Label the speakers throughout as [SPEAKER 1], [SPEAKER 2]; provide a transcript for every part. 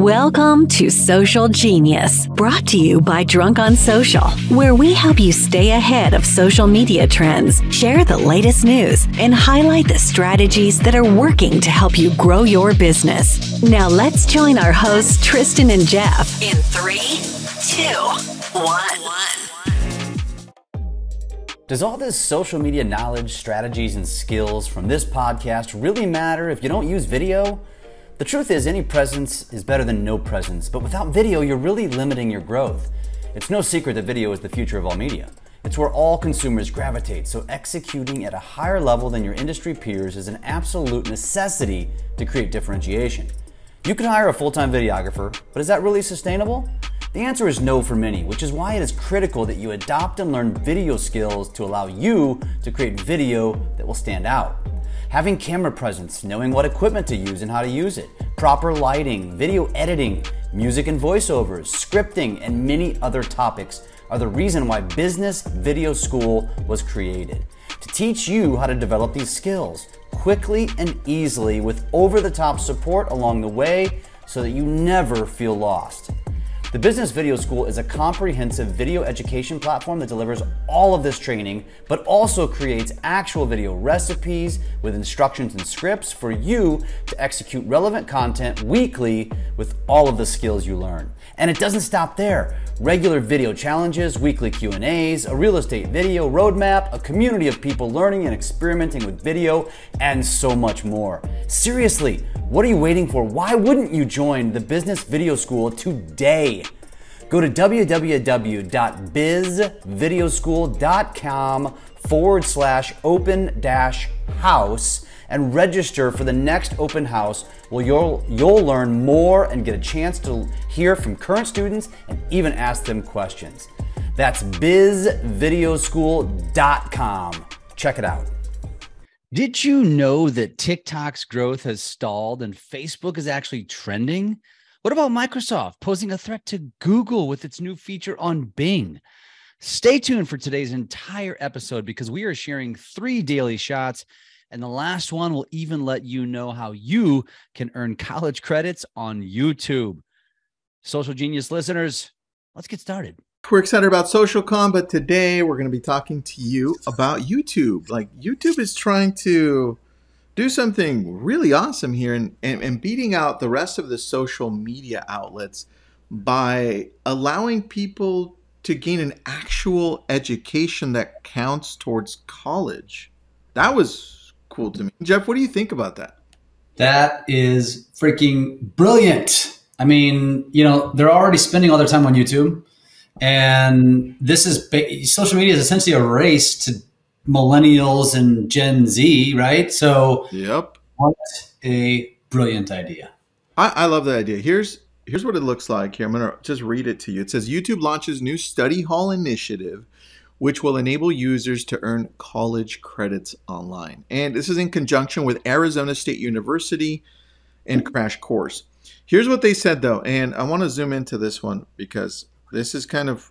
[SPEAKER 1] Welcome to Social Genius, brought to you by Drunk on Social, where we help you stay ahead of social media trends, share the latest news, and highlight the strategies that are working to help you grow your business. Now let's join our hosts, Tristan and Jeff, in three, two, one.
[SPEAKER 2] Does all this social media knowledge, strategies, and skills from this podcast really matter if you don't use video? The truth is, any presence is better than no presence, but without video, you're really limiting your growth. It's no secret that video is the future of all media. It's where all consumers gravitate, so executing at a higher level than your industry peers is an absolute necessity to create differentiation. You can hire a full time videographer, but is that really sustainable? The answer is no for many, which is why it is critical that you adopt and learn video skills to allow you to create video that will stand out. Having camera presence, knowing what equipment to use and how to use it, proper lighting, video editing, music and voiceovers, scripting, and many other topics are the reason why Business Video School was created. To teach you how to develop these skills quickly and easily with over the top support along the way so that you never feel lost. The Business Video School is a comprehensive video education platform that delivers all of this training, but also creates actual video recipes with instructions and scripts for you to execute relevant content weekly with all of the skills you learn. And it doesn't stop there. Regular video challenges, weekly Q&As, a real estate video roadmap, a community of people learning and experimenting with video, and so much more. Seriously, what are you waiting for? Why wouldn't you join the Business Video School today? Go to www.bizvideoschool.com forward slash open dash house and register for the next open house where you'll, you'll learn more and get a chance to hear from current students and even ask them questions. That's bizvideoschool.com. Check it out. Did you know that TikTok's growth has stalled and Facebook is actually trending? What about Microsoft posing a threat to Google with its new feature on Bing? Stay tuned for today's entire episode because we are sharing three daily shots, and the last one will even let you know how you can earn college credits on YouTube. Social Genius listeners, let's get started.
[SPEAKER 3] We're excited about SocialCon, but today we're going to be talking to you about YouTube. Like, YouTube is trying to do something really awesome here and, and, and beating out the rest of the social media outlets by allowing people to gain an actual education that counts towards college. That was cool to me. Jeff, what do you think about that?
[SPEAKER 4] That is freaking brilliant. I mean, you know, they're already spending all their time on YouTube and this is social media is essentially a race to millennials and Gen Z, right? So,
[SPEAKER 3] yep.
[SPEAKER 4] What a brilliant idea.
[SPEAKER 3] I, I love that idea. Here's here's what it looks like here. I'm gonna just read it to you. It says YouTube launches new study hall initiative which will enable users to earn college credits online. And this is in conjunction with Arizona State University and Crash Course. Here's what they said though, and I want to zoom into this one because this is kind of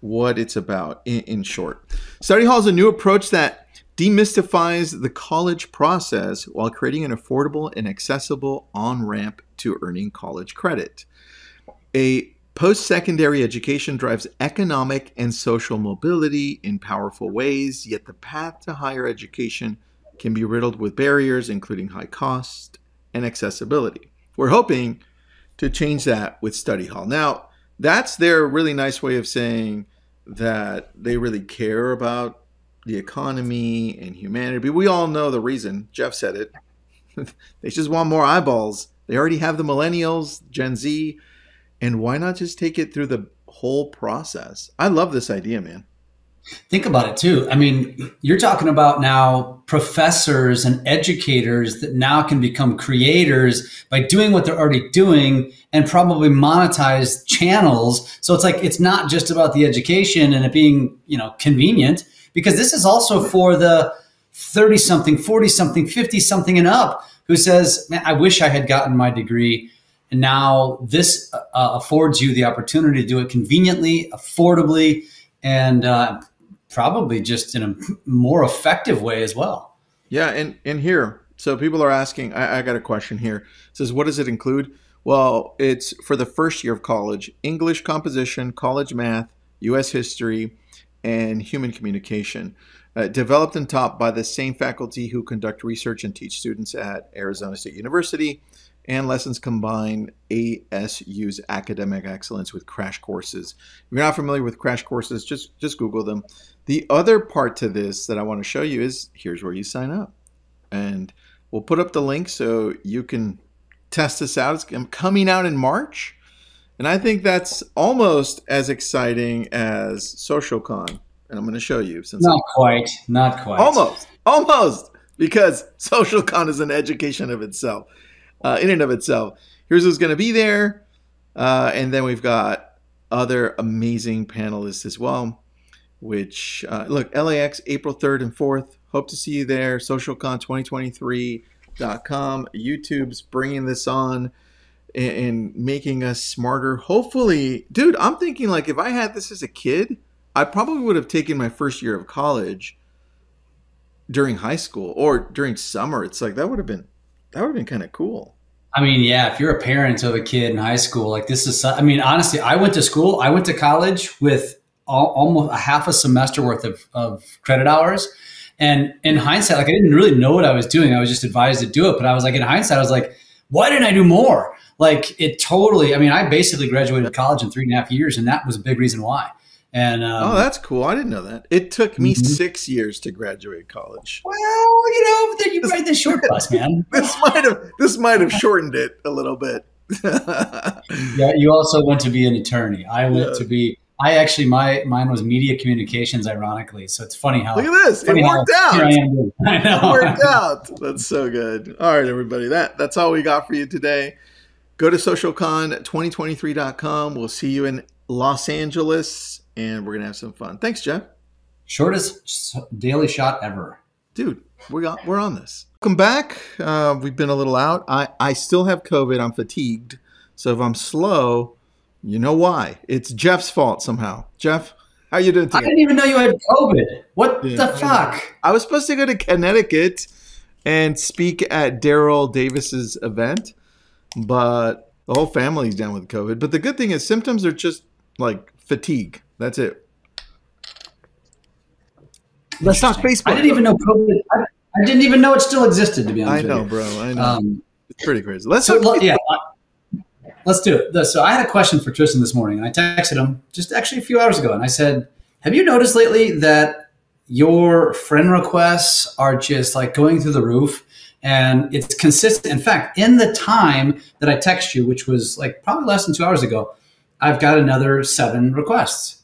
[SPEAKER 3] what it's about in, in short. Study Hall is a new approach that demystifies the college process while creating an affordable and accessible on ramp to earning college credit. A post secondary education drives economic and social mobility in powerful ways, yet the path to higher education can be riddled with barriers, including high cost and accessibility. We're hoping to change that with Study Hall. Now, that's their really nice way of saying that they really care about the economy and humanity. But we all know the reason. Jeff said it. they just want more eyeballs. They already have the millennials, Gen Z, and why not just take it through the whole process? I love this idea, man.
[SPEAKER 4] Think about it too. I mean, you're talking about now professors and educators that now can become creators by doing what they're already doing and probably monetize channels. So it's like it's not just about the education and it being, you know, convenient because this is also for the 30 something, 40 something, 50 something and up who says, "Man, I wish I had gotten my degree." And now this uh, affords you the opportunity to do it conveniently, affordably, and uh, probably just in a more effective way as well.
[SPEAKER 3] Yeah, and and here, so people are asking. I, I got a question here. It says, what does it include? Well, it's for the first year of college English composition, college math, U.S. history, and human communication. Uh, developed and taught by the same faculty who conduct research and teach students at Arizona State University. And lessons combine ASU's academic excellence with crash courses. If you're not familiar with crash courses, just just Google them. The other part to this that I want to show you is here's where you sign up. And we'll put up the link so you can test this out. It's coming out in March. And I think that's almost as exciting as SocialCon. And I'm going to show you.
[SPEAKER 4] Since not quite, not quite.
[SPEAKER 3] Almost, almost, because SocialCon is an education of itself, uh, in and of itself. Here's who's going to be there, uh, and then we've got other amazing panelists as well. Which uh, look, LAX April 3rd and 4th. Hope to see you there. SocialCon2023.com. YouTube's bringing this on and, and making us smarter. Hopefully, dude, I'm thinking like if I had this as a kid, I probably would have taken my first year of college during high school or during summer. It's like that would have been that would have been kind of cool.
[SPEAKER 4] I mean, yeah, if you're a parent of a kid in high school, like this is, I mean, honestly, I went to school, I went to college with all, almost a half a semester worth of, of credit hours. And in hindsight, like I didn't really know what I was doing. I was just advised to do it. But I was like, in hindsight, I was like, why didn't I do more? Like it totally, I mean, I basically graduated college in three and a half years, and that was a big reason why. And
[SPEAKER 3] um, oh, that's cool. I didn't know that. It took me mm-hmm. six years to graduate college.
[SPEAKER 4] Well, you know, then you ride the short bus, man.
[SPEAKER 3] this might have this might have shortened it a little bit.
[SPEAKER 4] yeah, you also went to be an attorney. I went yeah. to be I actually my mine was media communications, ironically. So it's funny how
[SPEAKER 3] look at this. It worked out. I, I know. It worked out. That's so good. All right, everybody. That that's all we got for you today. Go to socialcon2023.com. We'll see you in Los Angeles, and we're gonna have some fun. Thanks, Jeff.
[SPEAKER 4] Shortest daily shot ever,
[SPEAKER 3] dude. We got we're on this. Welcome back. Uh, we've been a little out. I I still have COVID. I'm fatigued. So if I'm slow, you know why? It's Jeff's fault somehow. Jeff, how you doing today? I
[SPEAKER 4] didn't even know you had COVID. What yeah. the fuck?
[SPEAKER 3] I was supposed to go to Connecticut and speak at Daryl Davis's event, but the whole family's down with COVID. But the good thing is symptoms are just like fatigue. That's it. Let's talk Facebook.
[SPEAKER 4] I didn't even know COVID. I, I, didn't even know it still existed. To be honest,
[SPEAKER 3] I know, bro. I know. Um, it's pretty crazy. Let's
[SPEAKER 4] so, talk. Yeah. Let's do it. So I had a question for Tristan this morning, and I texted him just actually a few hours ago, and I said, "Have you noticed lately that your friend requests are just like going through the roof?" And it's consistent. In fact, in the time that I text you, which was like probably less than two hours ago, I've got another seven requests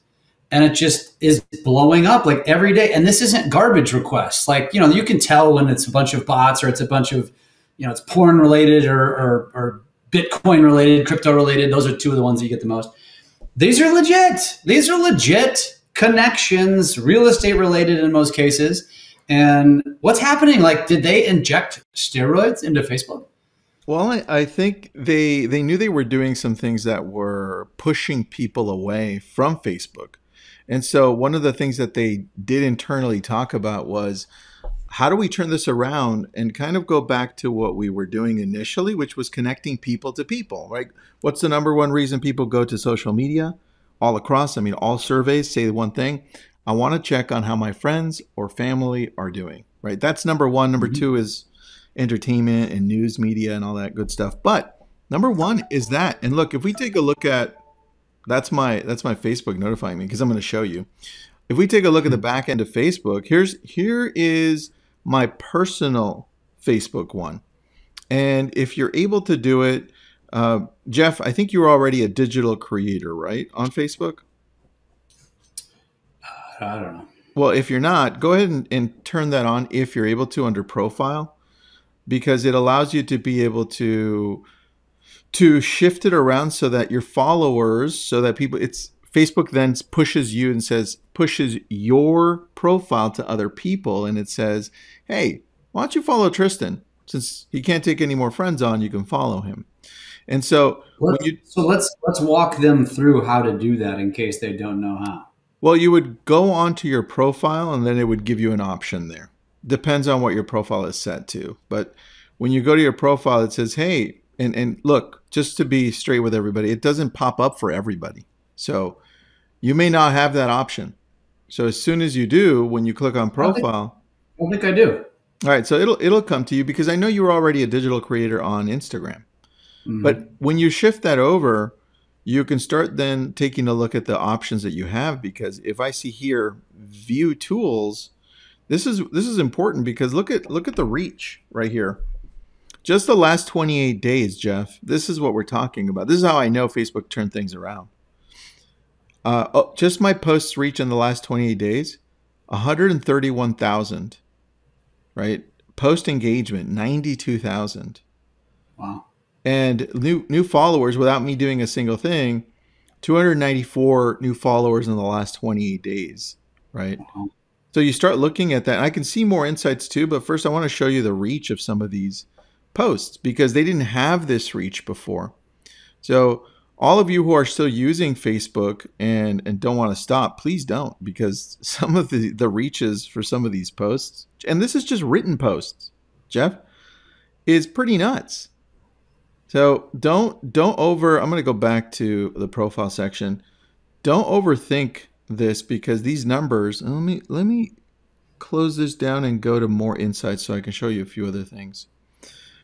[SPEAKER 4] and it just is blowing up like every day. And this isn't garbage requests. Like, you know, you can tell when it's a bunch of bots or it's a bunch of, you know, it's porn related or, or, or Bitcoin related, crypto related. Those are two of the ones that you get the most. These are legit. These are legit connections, real estate related in most cases. And what's happening? Like, did they inject steroids into Facebook?
[SPEAKER 3] Well, I, I, think they they knew they were doing some things that were pushing people away from Facebook. And so one of the things that they did internally talk about was how do we turn this around and kind of go back to what we were doing initially, which was connecting people to people, right? What's the number one reason people go to social media all across? I mean, all surveys say the one thing I want to check on how my friends or family are doing, right? That's number one. Number mm-hmm. two is entertainment and news media and all that good stuff. But number one is that. And look, if we take a look at that's my that's my Facebook notifying me because I'm going to show you. If we take a look at the mm-hmm. back end of Facebook, here's here is my personal Facebook one. And if you're able to do it, uh, Jeff, I think you're already a digital creator, right, on Facebook?
[SPEAKER 4] Uh, I don't know.
[SPEAKER 3] Well, if you're not, go ahead and, and turn that on if you're able to under profile, because it allows you to be able to to shift it around so that your followers, so that people, it's Facebook then pushes you and says, pushes your profile to other people. And it says, hey, why don't you follow Tristan? Since he can't take any more friends on, you can follow him. And so,
[SPEAKER 4] you, so let's let's walk them through how to do that in case they don't know how.
[SPEAKER 3] Well, you would go onto your profile, and then it would give you an option there. Depends on what your profile is set to, but when you go to your profile, it says, "Hey," And and look, just to be straight with everybody, it doesn't pop up for everybody. So you may not have that option. So as soon as you do, when you click on profile,
[SPEAKER 4] I think I do.
[SPEAKER 3] All right, so it'll it'll come to you because I know you were already a digital creator on Instagram. Mm-hmm. But when you shift that over, you can start then taking a look at the options that you have because if I see here view tools, this is this is important because look at look at the reach right here. Just the last 28 days, Jeff. This is what we're talking about. This is how I know Facebook turned things around. Uh, oh, just my posts reach in the last 28 days, 131,000. Right, post engagement 92,000.
[SPEAKER 4] Wow
[SPEAKER 3] and new new followers without me doing a single thing 294 new followers in the last 28 days right so you start looking at that i can see more insights too but first i want to show you the reach of some of these posts because they didn't have this reach before so all of you who are still using facebook and and don't want to stop please don't because some of the the reaches for some of these posts and this is just written posts jeff is pretty nuts so don't don't over. I'm going to go back to the profile section. Don't overthink this because these numbers. Let me let me close this down and go to more insights so I can show you a few other things.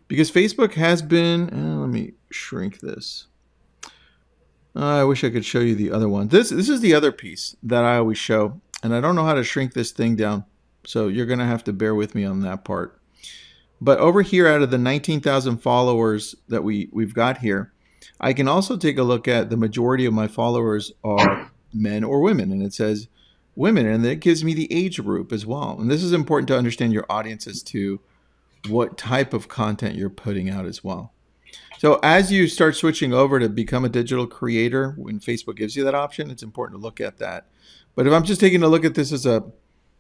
[SPEAKER 3] Because Facebook has been. Uh, let me shrink this. Uh, I wish I could show you the other one. This this is the other piece that I always show, and I don't know how to shrink this thing down. So you're going to have to bear with me on that part. But over here, out of the 19,000 followers that we, we've got here, I can also take a look at the majority of my followers are men or women. And it says women, and it gives me the age group as well. And this is important to understand your audience as to what type of content you're putting out as well. So as you start switching over to become a digital creator, when Facebook gives you that option, it's important to look at that. But if I'm just taking a look at this as a,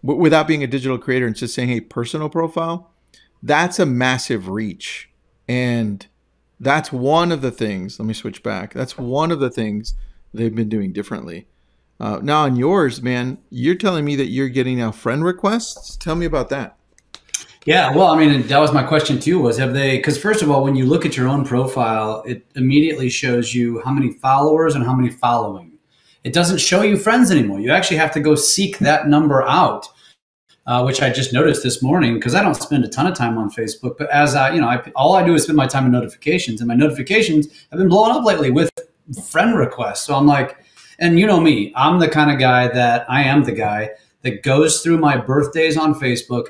[SPEAKER 3] without being a digital creator and just saying, hey, personal profile, that's a massive reach. And that's one of the things, let me switch back. That's one of the things they've been doing differently. Uh, now, on yours, man, you're telling me that you're getting now friend requests. Tell me about that.
[SPEAKER 4] Yeah, well, I mean, that was my question too. Was have they? Because first of all, when you look at your own profile, it immediately shows you how many followers and how many following. It doesn't show you friends anymore. You actually have to go seek that number out uh, which I just noticed this morning because I don't spend a ton of time on Facebook. But as I, you know, I, all I do is spend my time in notifications, and my notifications have been blowing up lately with friend requests. So I'm like, and you know me, I'm the kind of guy that I am the guy that goes through my birthdays on Facebook